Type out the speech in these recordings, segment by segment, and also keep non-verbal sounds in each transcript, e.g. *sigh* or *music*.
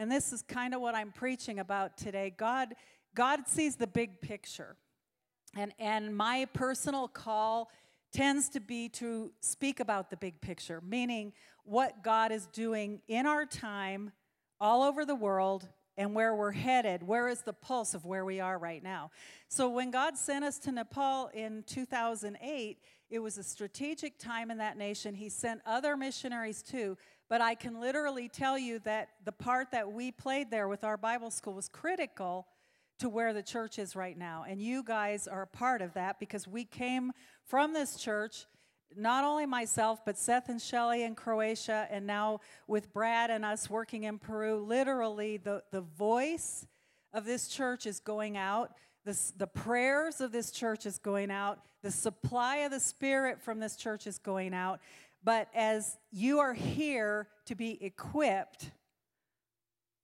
And this is kind of what I'm preaching about today. God, God sees the big picture. And, and my personal call tends to be to speak about the big picture, meaning what God is doing in our time all over the world and where we're headed. Where is the pulse of where we are right now? So, when God sent us to Nepal in 2008, it was a strategic time in that nation. He sent other missionaries too, but I can literally tell you that the part that we played there with our Bible school was critical to where the church is right now. And you guys are a part of that because we came from this church, not only myself, but Seth and Shelly in Croatia, and now with Brad and us working in Peru. Literally, the, the voice of this church is going out. This, the prayers of this church is going out. The supply of the Spirit from this church is going out. But as you are here to be equipped,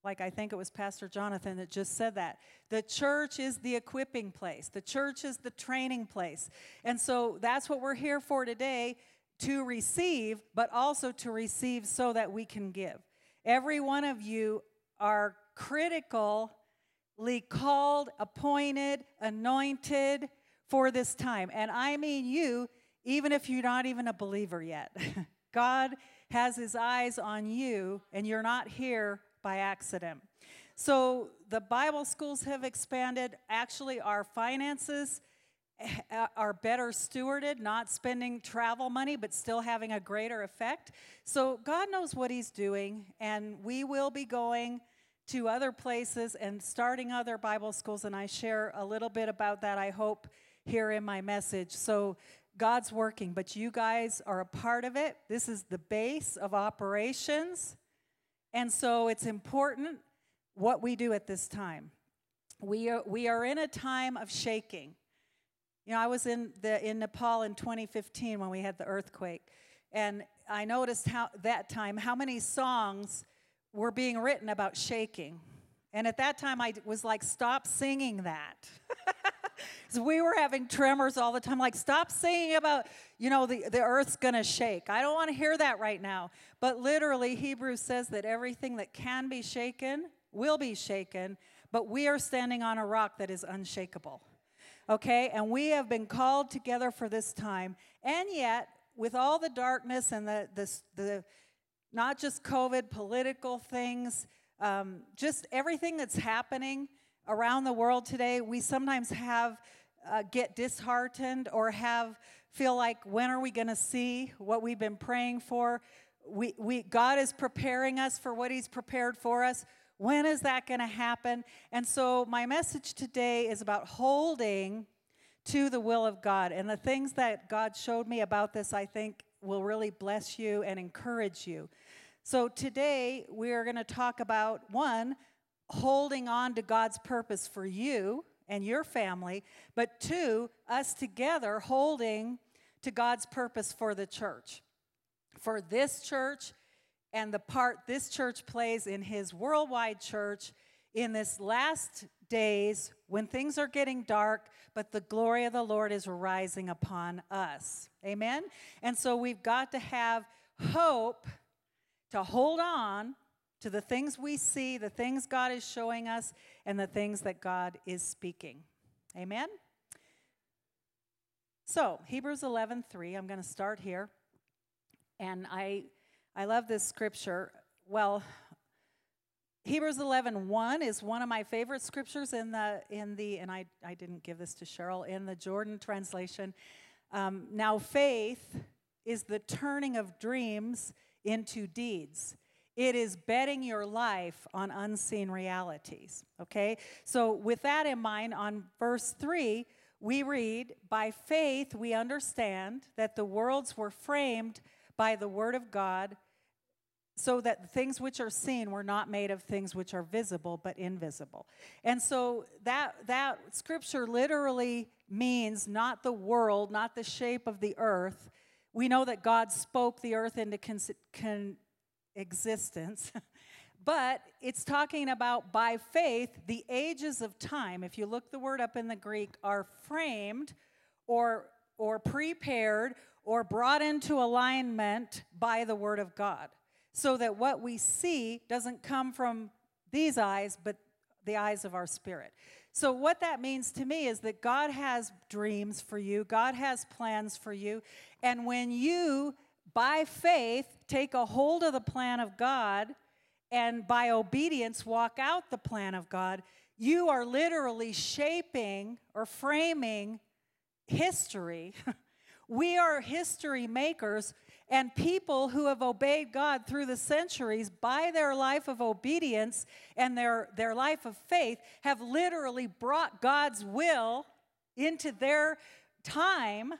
like I think it was Pastor Jonathan that just said that. The church is the equipping place, the church is the training place. And so that's what we're here for today to receive, but also to receive so that we can give. Every one of you are critically called, appointed, anointed for this time. And I mean you, even if you're not even a believer yet. *laughs* God has his eyes on you, and you're not here by accident. So the Bible schools have expanded. Actually, our finances eh, are better stewarded, not spending travel money, but still having a greater effect. So God knows what He's doing, and we will be going to other places and starting other Bible schools. And I share a little bit about that, I hope, here in my message. So God's working, but you guys are a part of it. This is the base of operations. And so it's important what we do at this time. We are, we are in a time of shaking. You know, I was in, the, in Nepal in 2015 when we had the earthquake, and I noticed how that time how many songs were being written about shaking. And at that time, I was like, stop singing that. *laughs* *laughs* So we were having tremors all the time. Like, stop singing about, you know, the, the earth's going to shake. I don't want to hear that right now. But literally, Hebrews says that everything that can be shaken will be shaken, but we are standing on a rock that is unshakable. Okay? And we have been called together for this time. And yet, with all the darkness and the, the, the not just COVID, political things, um, just everything that's happening around the world today, we sometimes have uh, get disheartened or have feel like when are we going to see what we've been praying for? We, we, God is preparing us for what He's prepared for us. When is that going to happen? And so, my message today is about holding to the will of God. And the things that God showed me about this, I think, will really bless you and encourage you. So, today we are going to talk about one, holding on to God's purpose for you and your family, but two, us together holding to God's purpose for the church, for this church and the part this church plays in his worldwide church in this last days when things are getting dark, but the glory of the Lord is rising upon us. Amen? And so we've got to have hope to hold on to the things we see, the things God is showing us, and the things that God is speaking. Amen? So, Hebrews 11:3, I'm going to start here. And I I love this scripture. Well, Hebrews 11:1 is one of my favorite scriptures in the in the and I I didn't give this to Cheryl in the Jordan translation. Um, now faith is the turning of dreams into deeds. It is betting your life on unseen realities. Okay? So, with that in mind, on verse 3, we read, By faith we understand that the worlds were framed by the word of God, so that the things which are seen were not made of things which are visible, but invisible. And so that, that scripture literally means not the world, not the shape of the earth. We know that God spoke the earth into con- con- existence. *laughs* but it's talking about by faith, the ages of time, if you look the word up in the Greek, are framed or, or prepared or brought into alignment by the word of God. So that what we see doesn't come from these eyes, but the eyes of our spirit. So, what that means to me is that God has dreams for you, God has plans for you. And when you, by faith, take a hold of the plan of God and by obedience walk out the plan of God, you are literally shaping or framing history. *laughs* we are history makers and people who have obeyed God through the centuries by their life of obedience and their, their life of faith have literally brought God's will into their time.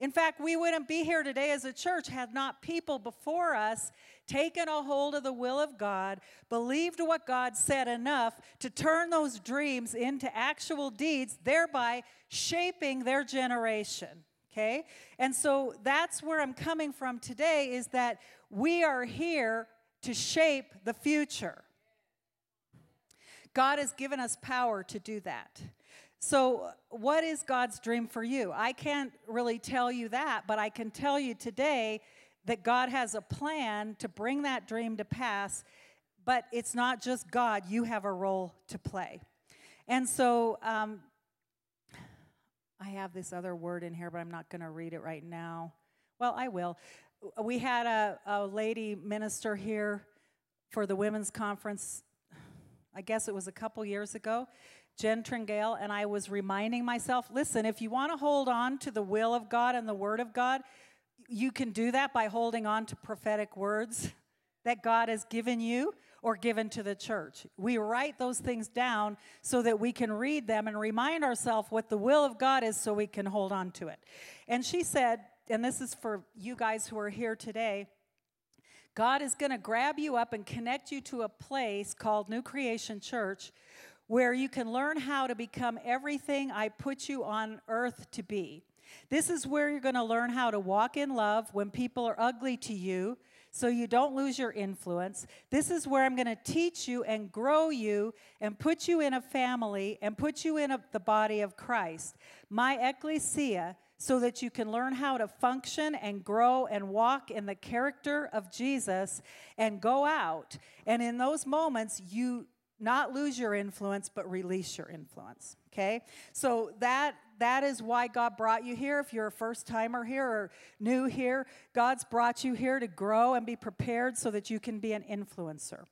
In fact, we wouldn't be here today as a church had not people before us taken a hold of the will of God, believed what God said enough to turn those dreams into actual deeds, thereby shaping their generation okay? And so that's where I'm coming from today is that we are here to shape the future. God has given us power to do that. So, what is God's dream for you? I can't really tell you that, but I can tell you today that God has a plan to bring that dream to pass, but it's not just God, you have a role to play. And so, um, I have this other word in here, but I'm not going to read it right now. Well, I will. We had a, a lady minister here for the women's conference, I guess it was a couple years ago, Jen Tringale, and I was reminding myself listen, if you want to hold on to the will of God and the word of God, you can do that by holding on to prophetic words that God has given you or given to the church. We write those things down so that we can read them and remind ourselves what the will of God is so we can hold on to it. And she said, and this is for you guys who are here today. God is going to grab you up and connect you to a place called New Creation Church where you can learn how to become everything I put you on earth to be. This is where you're going to learn how to walk in love when people are ugly to you, so you don't lose your influence. This is where I'm going to teach you and grow you and put you in a family and put you in a, the body of Christ, my ecclesia, so that you can learn how to function and grow and walk in the character of Jesus and go out. And in those moments, you not lose your influence, but release your influence. Okay? So that that is why God brought you here. If you're a first timer here or new here, God's brought you here to grow and be prepared so that you can be an influencer.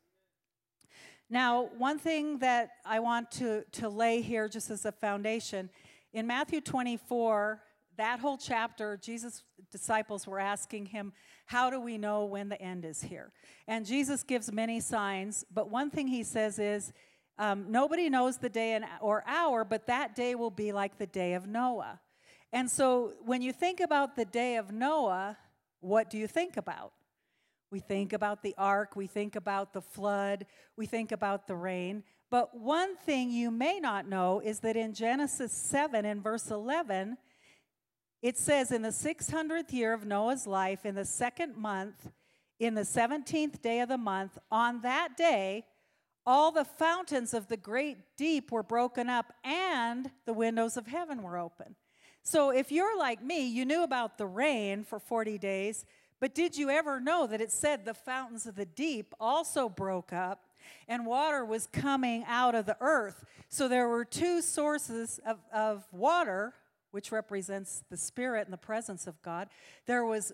Now, one thing that I want to, to lay here just as a foundation in Matthew 24, that whole chapter, Jesus' disciples were asking him, How do we know when the end is here? And Jesus gives many signs, but one thing he says is, um, nobody knows the day and, or hour, but that day will be like the day of Noah. And so when you think about the day of Noah, what do you think about? We think about the ark, we think about the flood, we think about the rain. But one thing you may not know is that in Genesis 7 in verse 11, it says, In the 600th year of Noah's life, in the second month, in the 17th day of the month, on that day, all the fountains of the great deep were broken up and the windows of heaven were open. So if you're like me, you knew about the rain for 40 days, but did you ever know that it said the fountains of the deep also broke up and water was coming out of the earth? So there were two sources of, of water, which represents the Spirit and the presence of God. There was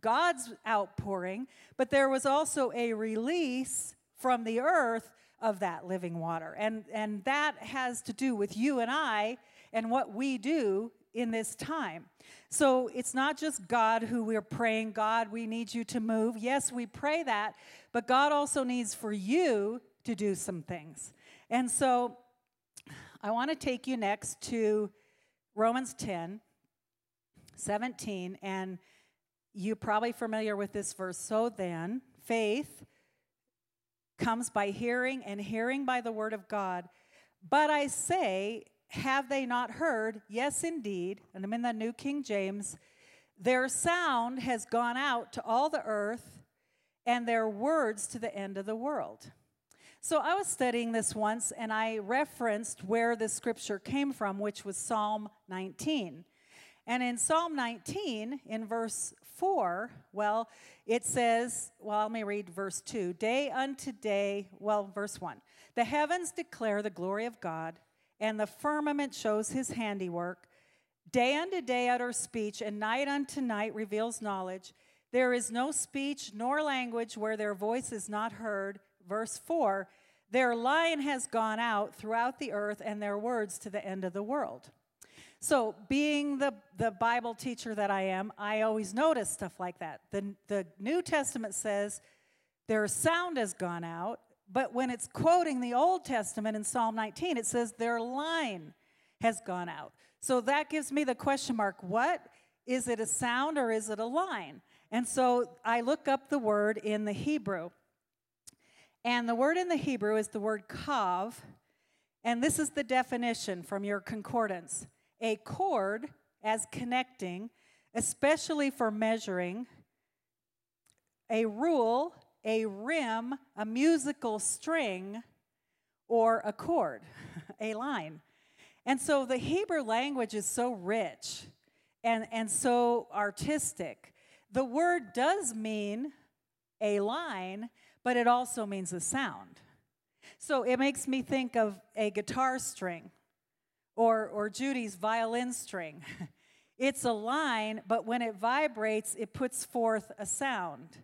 God's outpouring, but there was also a release from the earth of that living water. And, and that has to do with you and I and what we do in this time. So it's not just God who we're praying, God, we need you to move. Yes, we pray that, but God also needs for you to do some things. And so I want to take you next to Romans 10, 17, and you're probably familiar with this verse. So then, faith comes by hearing, and hearing by the word of God. But I say, have they not heard? Yes, indeed. And I'm in the New King James. Their sound has gone out to all the earth, and their words to the end of the world. So I was studying this once, and I referenced where the scripture came from, which was Psalm 19. And in Psalm 19, in verse 4, well, it says, well, let me read verse 2. Day unto day, well, verse 1. The heavens declare the glory of God, and the firmament shows his handiwork. Day unto day utters speech, and night unto night reveals knowledge. There is no speech nor language where their voice is not heard. Verse 4 Their line has gone out throughout the earth, and their words to the end of the world. So, being the, the Bible teacher that I am, I always notice stuff like that. The, the New Testament says their sound has gone out, but when it's quoting the Old Testament in Psalm 19, it says their line has gone out. So that gives me the question mark what? Is it a sound or is it a line? And so I look up the word in the Hebrew. And the word in the Hebrew is the word kav. And this is the definition from your concordance a cord as connecting, especially for measuring, a rule, a rim, a musical string, or a chord, *laughs* a line. And so the Hebrew language is so rich and, and so artistic. The word does mean a line, but it also means a sound. So it makes me think of a guitar string or, or Judy's violin string. *laughs* it's a line, but when it vibrates, it puts forth a sound.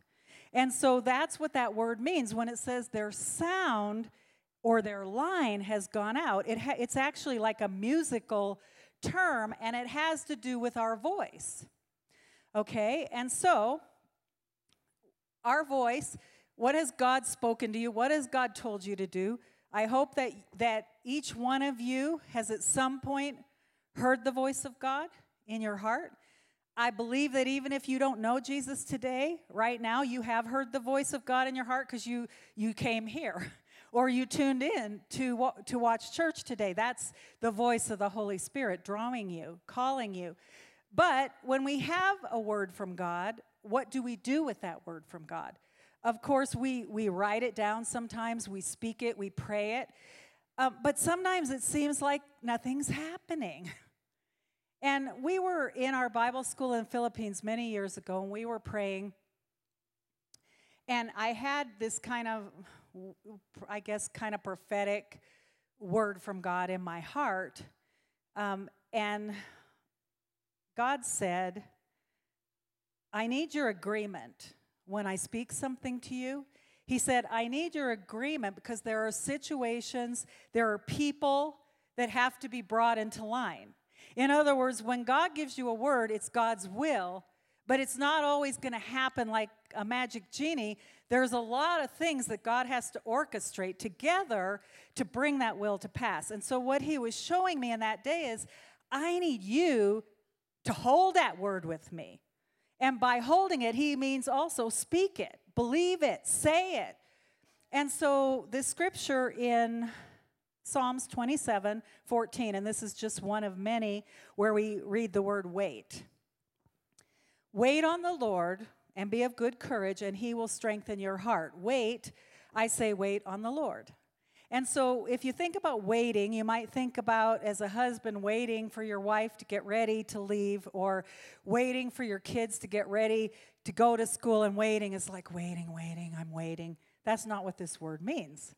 And so that's what that word means when it says their sound or their line has gone out. It ha- it's actually like a musical term, and it has to do with our voice. Okay? And so, our voice, what has God spoken to you? What has God told you to do? I hope that, that each one of you has at some point heard the voice of God in your heart. I believe that even if you don't know Jesus today, right now, you have heard the voice of God in your heart because you, you came here *laughs* or you tuned in to, to watch church today. That's the voice of the Holy Spirit drawing you, calling you. But when we have a word from God, what do we do with that word from God? Of course, we, we write it down sometimes, we speak it, we pray it, uh, but sometimes it seems like nothing's happening. *laughs* And we were in our Bible school in Philippines many years ago, and we were praying. And I had this kind of, I guess, kind of prophetic word from God in my heart. Um, and God said, I need your agreement when I speak something to you. He said, I need your agreement because there are situations, there are people that have to be brought into line. In other words, when God gives you a word, it's God's will, but it's not always going to happen like a magic genie. There's a lot of things that God has to orchestrate together to bring that will to pass. And so, what he was showing me in that day is, I need you to hold that word with me. And by holding it, he means also speak it, believe it, say it. And so the scripture in Psalms 27 14, and this is just one of many where we read the word wait. Wait on the Lord and be of good courage, and he will strengthen your heart. Wait, I say, wait on the Lord. And so, if you think about waiting, you might think about as a husband waiting for your wife to get ready to leave, or waiting for your kids to get ready to go to school, and waiting is like waiting, waiting, I'm waiting. That's not what this word means.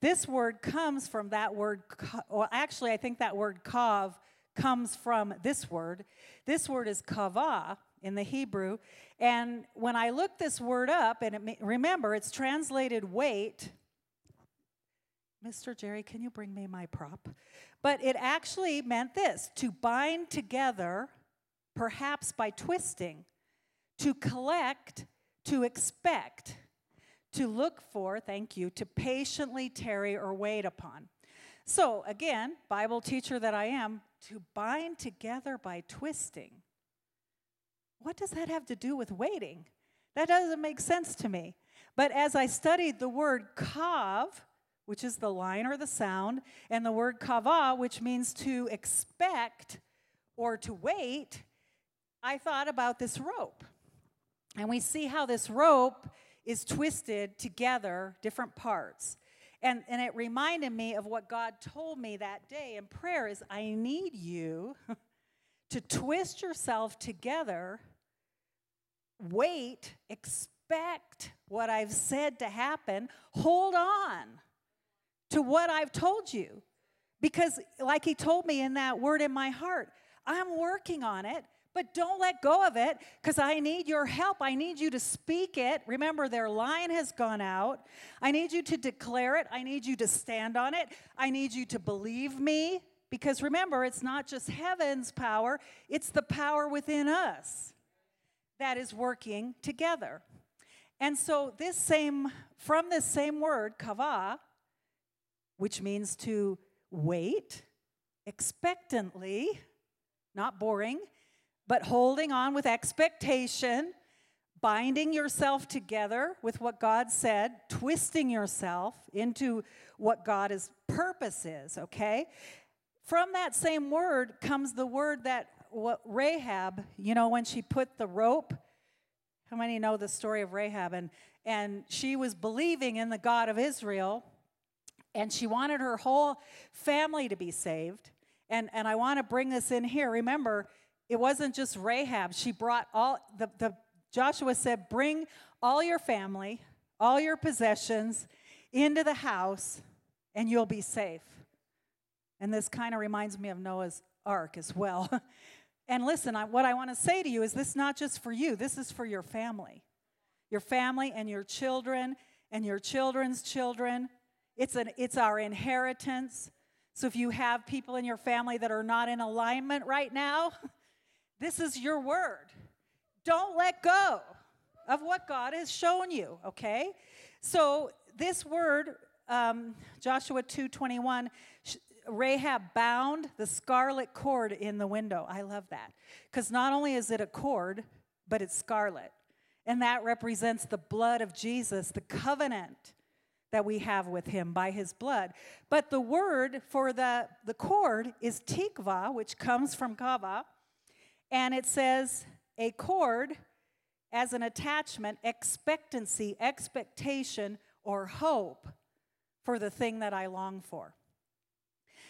This word comes from that word, well, actually, I think that word kav comes from this word. This word is kavah in the Hebrew. And when I looked this word up, and it, remember, it's translated wait Mr. Jerry, can you bring me my prop? But it actually meant this to bind together, perhaps by twisting, to collect, to expect, to look for, thank you, to patiently tarry or wait upon. So, again, Bible teacher that I am, to bind together by twisting. What does that have to do with waiting? That doesn't make sense to me. But as I studied the word kav, which is the line or the sound, and the word kavah, which means to expect or to wait, I thought about this rope. And we see how this rope is twisted together, different parts. And, and it reminded me of what God told me that day in prayer is I need you *laughs* to twist yourself together wait, expect what I've said to happen, hold on to what I've told you. Because, like he told me in that word in my heart, I'm working on it, but don't let go of it because I need your help. I need you to speak it. Remember, their line has gone out. I need you to declare it. I need you to stand on it. I need you to believe me because remember, it's not just heaven's power, it's the power within us that is working together. And so, this same, from this same word, kavah, which means to wait expectantly, not boring, but holding on with expectation, binding yourself together with what God said, twisting yourself into what God's purpose is, okay? From that same word comes the word that what Rahab, you know, when she put the rope, how many know the story of Rahab? And, and she was believing in the God of Israel, and she wanted her whole family to be saved. And, and I want to bring this in here. Remember, it wasn't just Rahab. She brought all, the, the Joshua said, bring all your family, all your possessions into the house, and you'll be safe. And this kind of reminds me of Noah's ark as well. *laughs* and listen, I, what I want to say to you is this not just for you, this is for your family. Your family and your children and your children's children. It's, an, it's our inheritance. So if you have people in your family that are not in alignment right now, *laughs* This is your word. Don't let go of what God has shown you, okay? So this word, um, Joshua 2.21, Rahab bound the scarlet cord in the window. I love that. Because not only is it a cord, but it's scarlet. And that represents the blood of Jesus, the covenant that we have with him by his blood. But the word for the, the cord is tikva, which comes from kavah, and it says, a cord as an attachment, expectancy, expectation, or hope for the thing that I long for.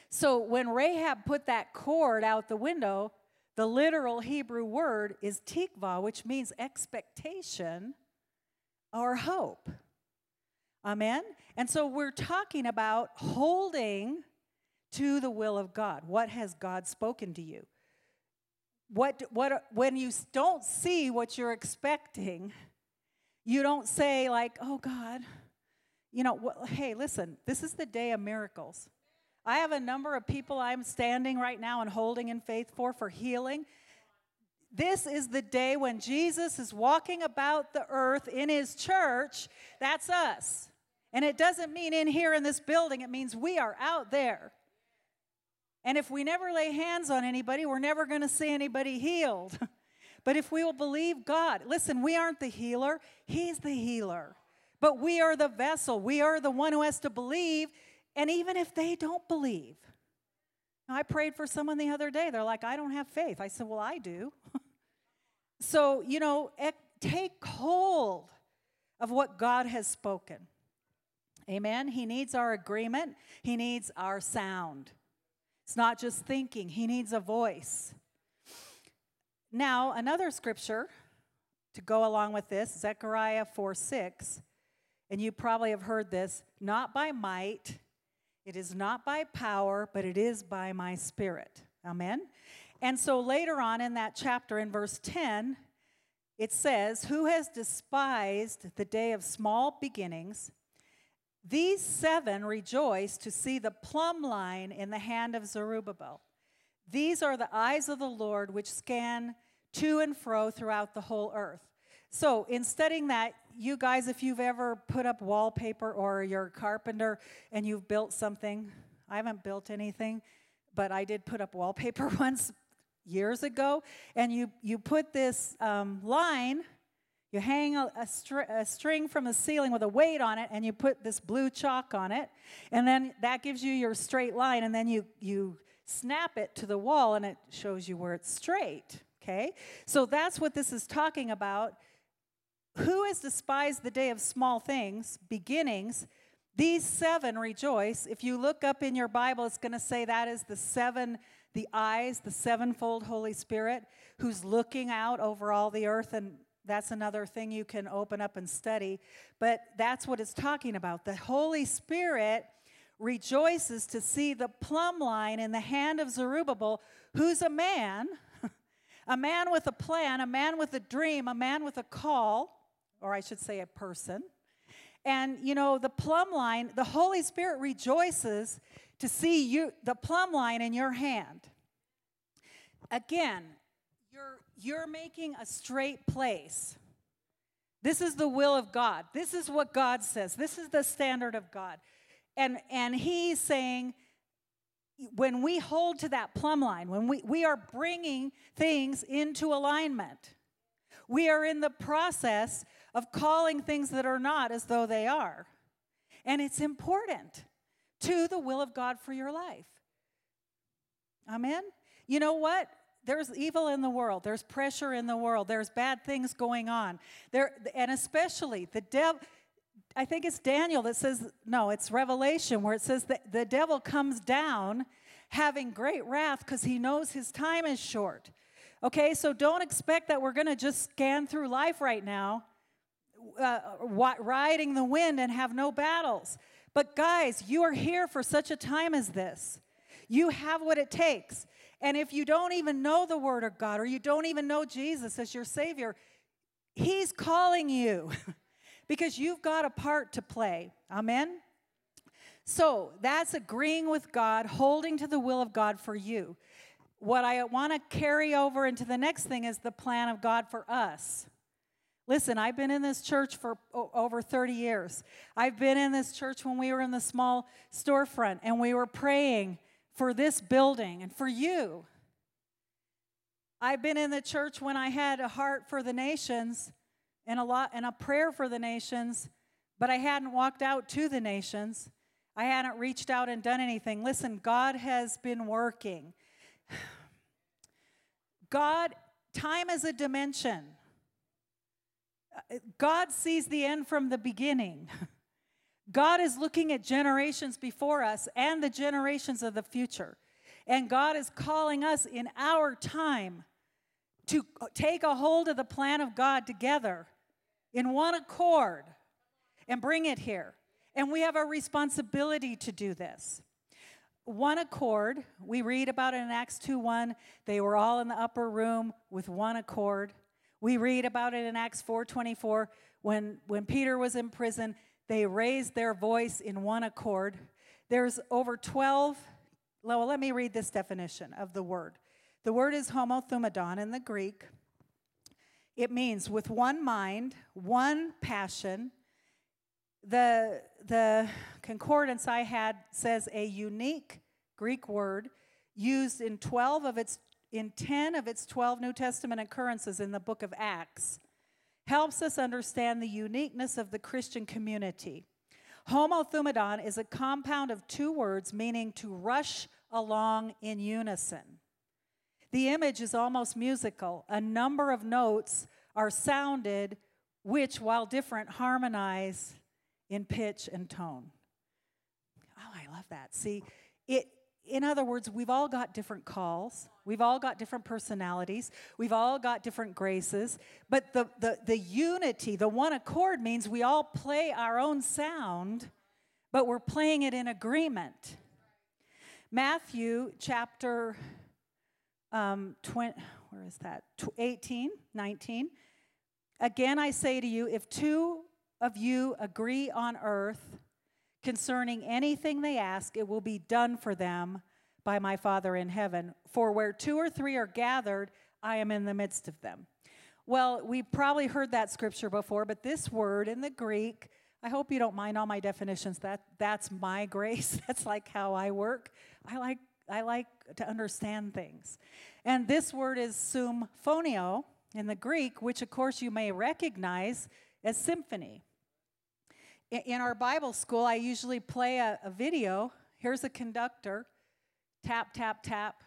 So when Rahab put that cord out the window, the literal Hebrew word is tikva, which means expectation or hope. Amen? And so we're talking about holding to the will of God. What has God spoken to you? what, what, when you don't see what you're expecting, you don't say, like, oh God, you know, well, hey, listen, this is the day of miracles. I have a number of people I'm standing right now and holding in faith for for healing. This is the day when Jesus is walking about the earth in his church. That's us. And it doesn't mean in here in this building, it means we are out there. And if we never lay hands on anybody, we're never going to see anybody healed. *laughs* but if we will believe God, listen, we aren't the healer, He's the healer. But we are the vessel, we are the one who has to believe. And even if they don't believe, I prayed for someone the other day. They're like, I don't have faith. I said, Well, I do. *laughs* so, you know, take hold of what God has spoken. Amen. He needs our agreement, He needs our sound. It's not just thinking, he needs a voice. Now, another scripture to go along with this, Zechariah 4 6, and you probably have heard this not by might, it is not by power, but it is by my spirit. Amen. And so later on in that chapter, in verse 10, it says, Who has despised the day of small beginnings? These seven rejoice to see the plumb line in the hand of Zerubbabel. These are the eyes of the Lord which scan to and fro throughout the whole earth. So, in studying that, you guys, if you've ever put up wallpaper or you're a carpenter and you've built something, I haven't built anything, but I did put up wallpaper *laughs* once years ago, and you, you put this um, line you hang a, a, str- a, string from the ceiling with a weight on it, and you put this blue chalk on it, and then that gives you your straight line, and then you, you snap it to the wall, and it shows you where it's straight. Okay? So that's what this is talking about. Who has despised the day of small things, beginnings? These seven rejoice. If you look up in your Bible, it's going to say that is the seven, the eyes, the sevenfold Holy Spirit, who's looking out over all the earth and that's another thing you can open up and study. But that's what it's talking about. The Holy Spirit rejoices to see the plumb line in the hand of Zerubbabel, who's a man, *laughs* a man with a plan, a man with a dream, a man with a call, or I should say a person. And you know, the plumb line, the Holy Spirit rejoices to see you the plumb line in your hand. Again, you're making a straight place. This is the will of God. This is what God says. This is the standard of God. And and he's saying when we hold to that plumb line, when we, we are bringing things into alignment, we are in the process of calling things that are not as though they are. And it's important to the will of God for your life. Amen? You know what? There's evil in the world. There's pressure in the world. There's bad things going on. There, and especially the devil. I think it's Daniel that says, no, it's Revelation where it says that the devil comes down having great wrath because he knows his time is short. Okay, so don't expect that we're going to just scan through life right now, uh, riding the wind and have no battles. But guys, you are here for such a time as this. You have what it takes. And if you don't even know the Word of God or you don't even know Jesus as your Savior, He's calling you *laughs* because you've got a part to play. Amen? So that's agreeing with God, holding to the will of God for you. What I want to carry over into the next thing is the plan of God for us. Listen, I've been in this church for over 30 years. I've been in this church when we were in the small storefront and we were praying for this building and for you. I've been in the church when I had a heart for the nations and a lot and a prayer for the nations, but I hadn't walked out to the nations. I hadn't reached out and done anything. Listen, God has been working. *sighs* God, time is a dimension. Uh, God sees the end from the beginning. *laughs* God is looking at generations before us and the generations of the future. And God is calling us in our time to take a hold of the plan of God together in one accord and bring it here. And we have a responsibility to do this. One accord, we read about it in Acts 2 1. They were all in the upper room with one accord. We read about it in Acts 4:24 when when Peter was in prison, they raised their voice in one accord. There's over 12 well, let me read this definition of the word. The word is homothumadon in the Greek. It means with one mind, one passion, the, the concordance I had says a unique Greek word used in 12 of its in 10 of its 12 New Testament occurrences in the book of Acts helps us understand the uniqueness of the Christian community. Homothumadon is a compound of two words meaning to rush along in unison. The image is almost musical. A number of notes are sounded, which, while different, harmonize in pitch and tone. Oh, I love that. See, it in other words, we've all got different calls. We've all got different personalities. We've all got different graces. But the, the, the unity, the one accord means we all play our own sound, but we're playing it in agreement. Matthew chapter um, 20, where is that? 18, 19. Again, I say to you, if two of you agree on earth concerning anything they ask, it will be done for them by my Father in heaven. For where two or three are gathered, I am in the midst of them. Well, we've probably heard that scripture before, but this word in the Greek, I hope you don't mind all my definitions. That that's my *laughs* grace. That's like how I work. I like I like to understand things. And this word is symphonio in the Greek, which of course you may recognize as symphony in our Bible school, I usually play a, a, video. Here's a conductor, tap, tap, tap.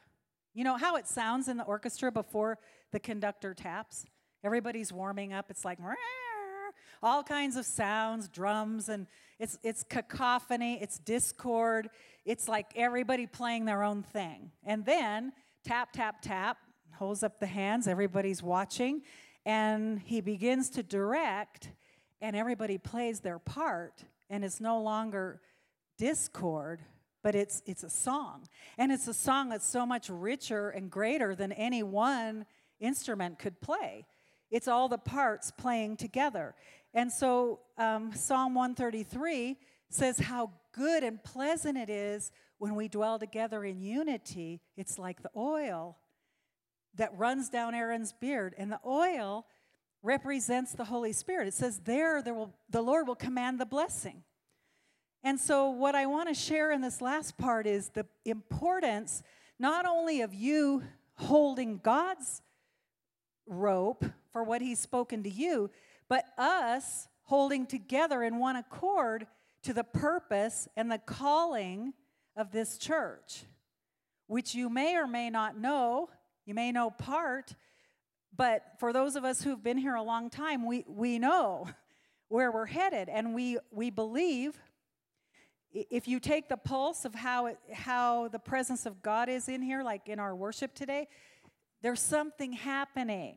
You know how it sounds in the orchestra before the conductor taps? Everybody's warming up. It's like all kinds of sounds, drums, and it's, it's cacophony, it's discord. It's like everybody playing their own thing. And then tap, tap, tap, holds up the hands, everybody's watching. and he begins to direct, and everybody plays their part, and it's no longer discord, but it's, it's a song. And it's a song that's so much richer and greater than any one instrument could play. It's all the parts playing together. And so um, Psalm 133 says how good and pleasant it is when we dwell together in unity. It's like the oil that runs down Aaron's beard. And the oil represents the Holy Spirit. It says, There, there will, the Lord will command the blessing. And so, what I want to share in this last part is the importance not only of you holding God's rope for what He's spoken to you, but us holding together in one accord to the purpose and the calling of this church, which you may or may not know. You may know part, but for those of us who've been here a long time, we, we know *laughs* where we're headed, and we, we believe if you take the pulse of how, it, how the presence of God is in here, like in our worship today, there's something happening.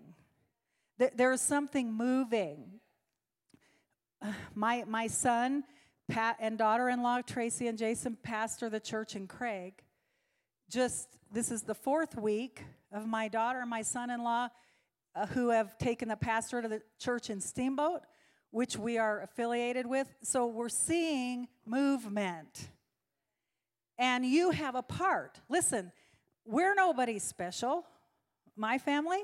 There's something moving. *sighs* My, my son Pat, and daughter in law, Tracy and Jason, pastor the church in Craig. Just this is the fourth week of my daughter and my son in law uh, who have taken the pastorate of the church in Steamboat which we are affiliated with. So we're seeing movement. And you have a part. Listen, we're nobody special. My family,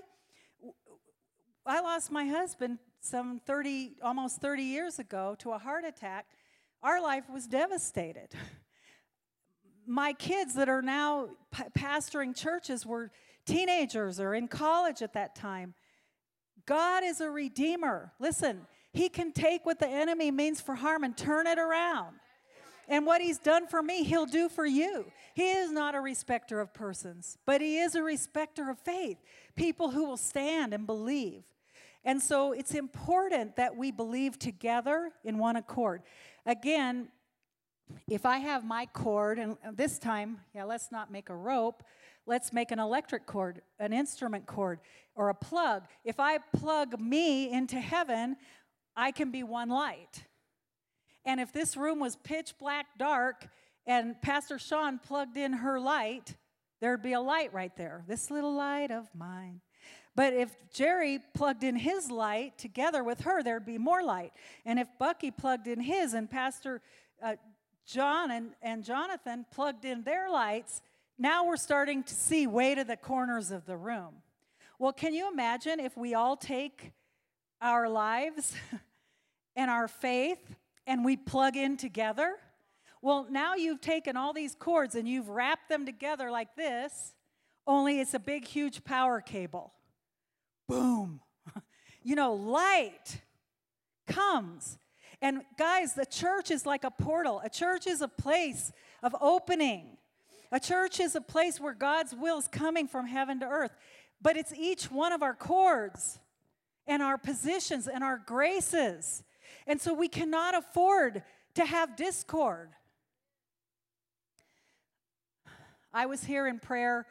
I lost my husband some 30, almost 30 years ago to a heart attack. Our life was devastated. *laughs* My kids that are now pastoring churches were teenagers or in college at that time. God is a redeemer. Listen, he can take what the enemy means for harm and turn it around. And what he's done for me, he'll do for you. He is not a respecter of persons, but he is a respecter of faith, people who will stand and believe. And so it's important that we believe together in one accord. Again, if I have my cord, and this time, yeah, let's not make a rope, let's make an electric cord, an instrument cord, or a plug. If I plug me into heaven, I can be one light. And if this room was pitch black dark and Pastor Sean plugged in her light, there'd be a light right there. This little light of mine. But if Jerry plugged in his light together with her, there'd be more light. And if Bucky plugged in his and Pastor uh, John and, and Jonathan plugged in their lights, now we're starting to see way to the corners of the room. Well, can you imagine if we all take our lives *laughs* and our faith and we plug in together. Well, now you've taken all these cords and you've wrapped them together like this, only it's a big, huge power cable. Boom. *laughs* You know, light comes. And guys, the church is like a portal. A church is a place of opening. A church is a place where God's will is coming from heaven to earth. But it's each one of our cords and our positions and our graces. And so we cannot afford to have discord. I was here in prayer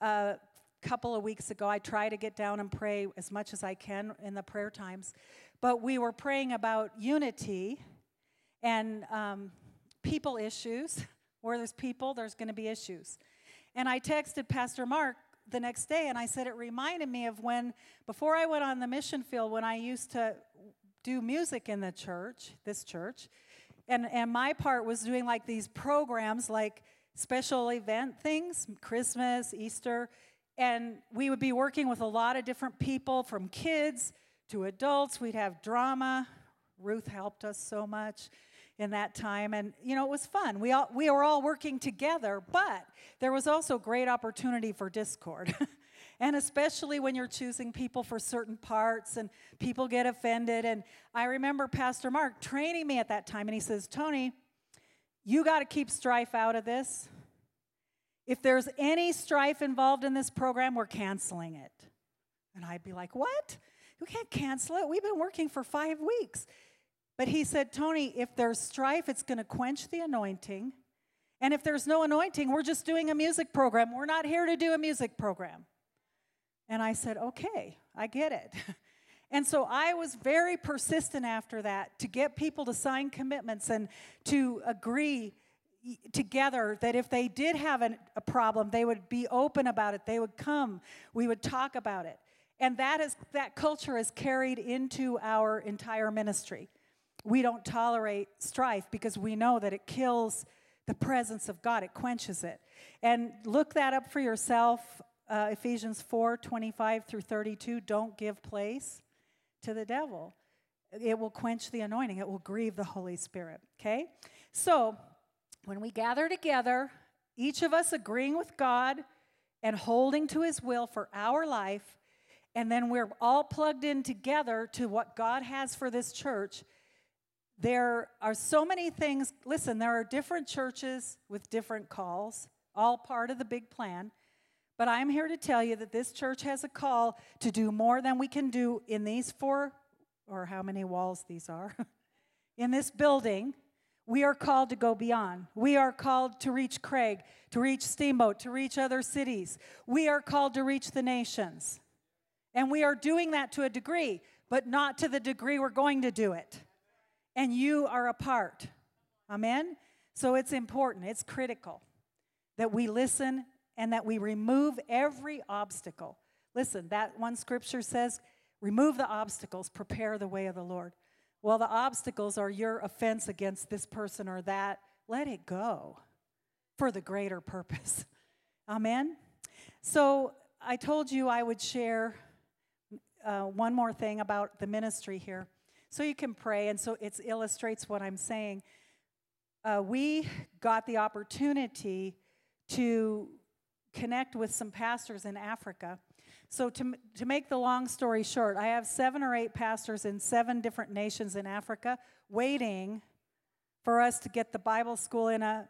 a couple of weeks ago. I try to get down and pray as much as I can in the prayer times. But we were praying about unity and um, people issues. *laughs* Where there's people, there's going to be issues. And I texted Pastor Mark the next day and I said it reminded me of when, before I went on the mission field, when I used to do music in the church, this church. And, and my part was doing like these programs, like special event things, Christmas, Easter. And we would be working with a lot of different people from kids to adults. We'd have drama. Ruth helped us so much in that time and you know it was fun. We all we were all working together but there was also great opportunity for discord. *laughs* And especially when you're choosing people for certain parts and people get offended. And i remember pastor mark training me at that time and he says Toni you got to keep strife out of this. If there's any strife involved in this program we're canceling it. And i'd be like what? We can't cancel it? We've been working for five weeks but he said, Toni, if there's strife, it's going to quench the anointing. And if there's no anointing, we're just doing a music program. We're not here to do a music program. And I said, okay, I get it. *laughs* And so I was very persistent after that to get people to sign commitments and to agree together that if they did have an, a problem, they would be open about it. They would come. We would talk about it. And that is that culture is carried into our entire ministry. We don't tolerate strife because we know that it kills the presence of God. It quenches it. And look that up for yourself. Uh, Ephesians 4 25 through 32. Don't give place to the devil. It will quench the anointing, it will grieve the Holy Spirit. Okay? So, when we gather together, each of us agreeing with God and holding to his will for our life, and then we're all plugged in together to what God has for this church. There are so many things. Listen, there are different churches with different calls, all part of the big plan. But I'm here to tell you that this church has a call to do more than we can do in these four, or how many walls these are, *laughs* in this building. We are called to go beyond. We are called to reach Craig, to reach Steamboat, to reach other cities. We are called to reach the nations. And we are doing that to a degree, but not to the degree we're going to do it. And you are a part. Amen? So it's important, it's critical that we listen and that we remove every obstacle. Listen, that one scripture says, remove the obstacles, prepare the way of the Lord. Well, the obstacles are your offense against this person or that. Let it go for the greater purpose. *laughs* Amen? So I told you I would share uh, one more thing about the ministry here. So you can pray, and so it illustrates what I'm saying. Uh, we got the opportunity to connect with some pastors in Africa. So, to, to make the long story short, I have seven or eight pastors in seven different nations in Africa waiting for us to get the Bible school in a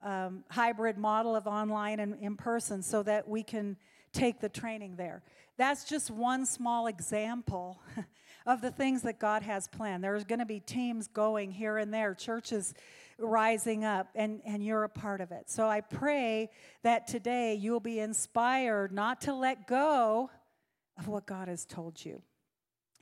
um, hybrid model of online and in person so that we can take the training there. That's just one small example *laughs* of the things that God has planned. There's going to be teams going here and there, churches rising up, and, and you're a part of it. So I pray that today you'll be inspired not to let go of what God has told you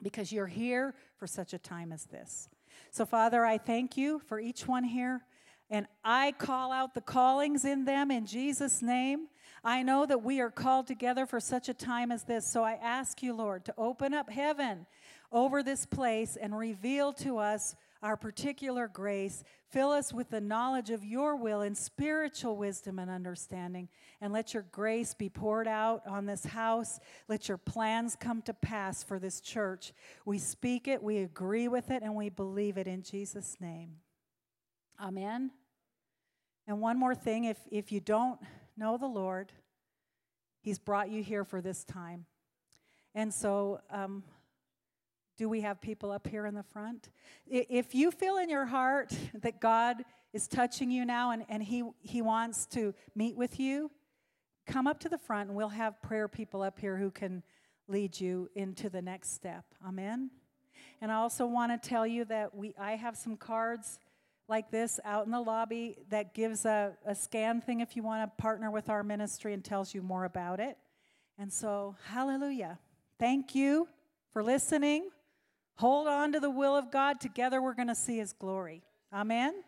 because you're here for such a time as this. So, Father, I thank you for each one here, and I call out the callings in them in Jesus' name. I know that we are called together for such a time as this. So I ask you, Lord, to open up heaven over this place and reveal to us our particular grace. Fill us with the knowledge of your will and spiritual wisdom and understanding. And let your grace be poured out on this house. Let your plans come to pass for this church. We speak it, we agree with it, and we believe it in Jesus' name. Amen. And one more thing if, if you don't know the Lord, He's brought you here for this time. And so, um, do we have people up here in the front? If you feel in your heart that God is touching you now and, and he, he wants to meet with you, come up to the front and we'll have prayer people up here who can lead you into the next step. Amen. And I also want to tell you that we I have some cards like this out in the lobby that gives a, a scan thing if you want to partner with our ministry and tells you more about it. And so, hallelujah. Thank you for listening. Hold on to the will of God. Together we're going to see his glory. Amen.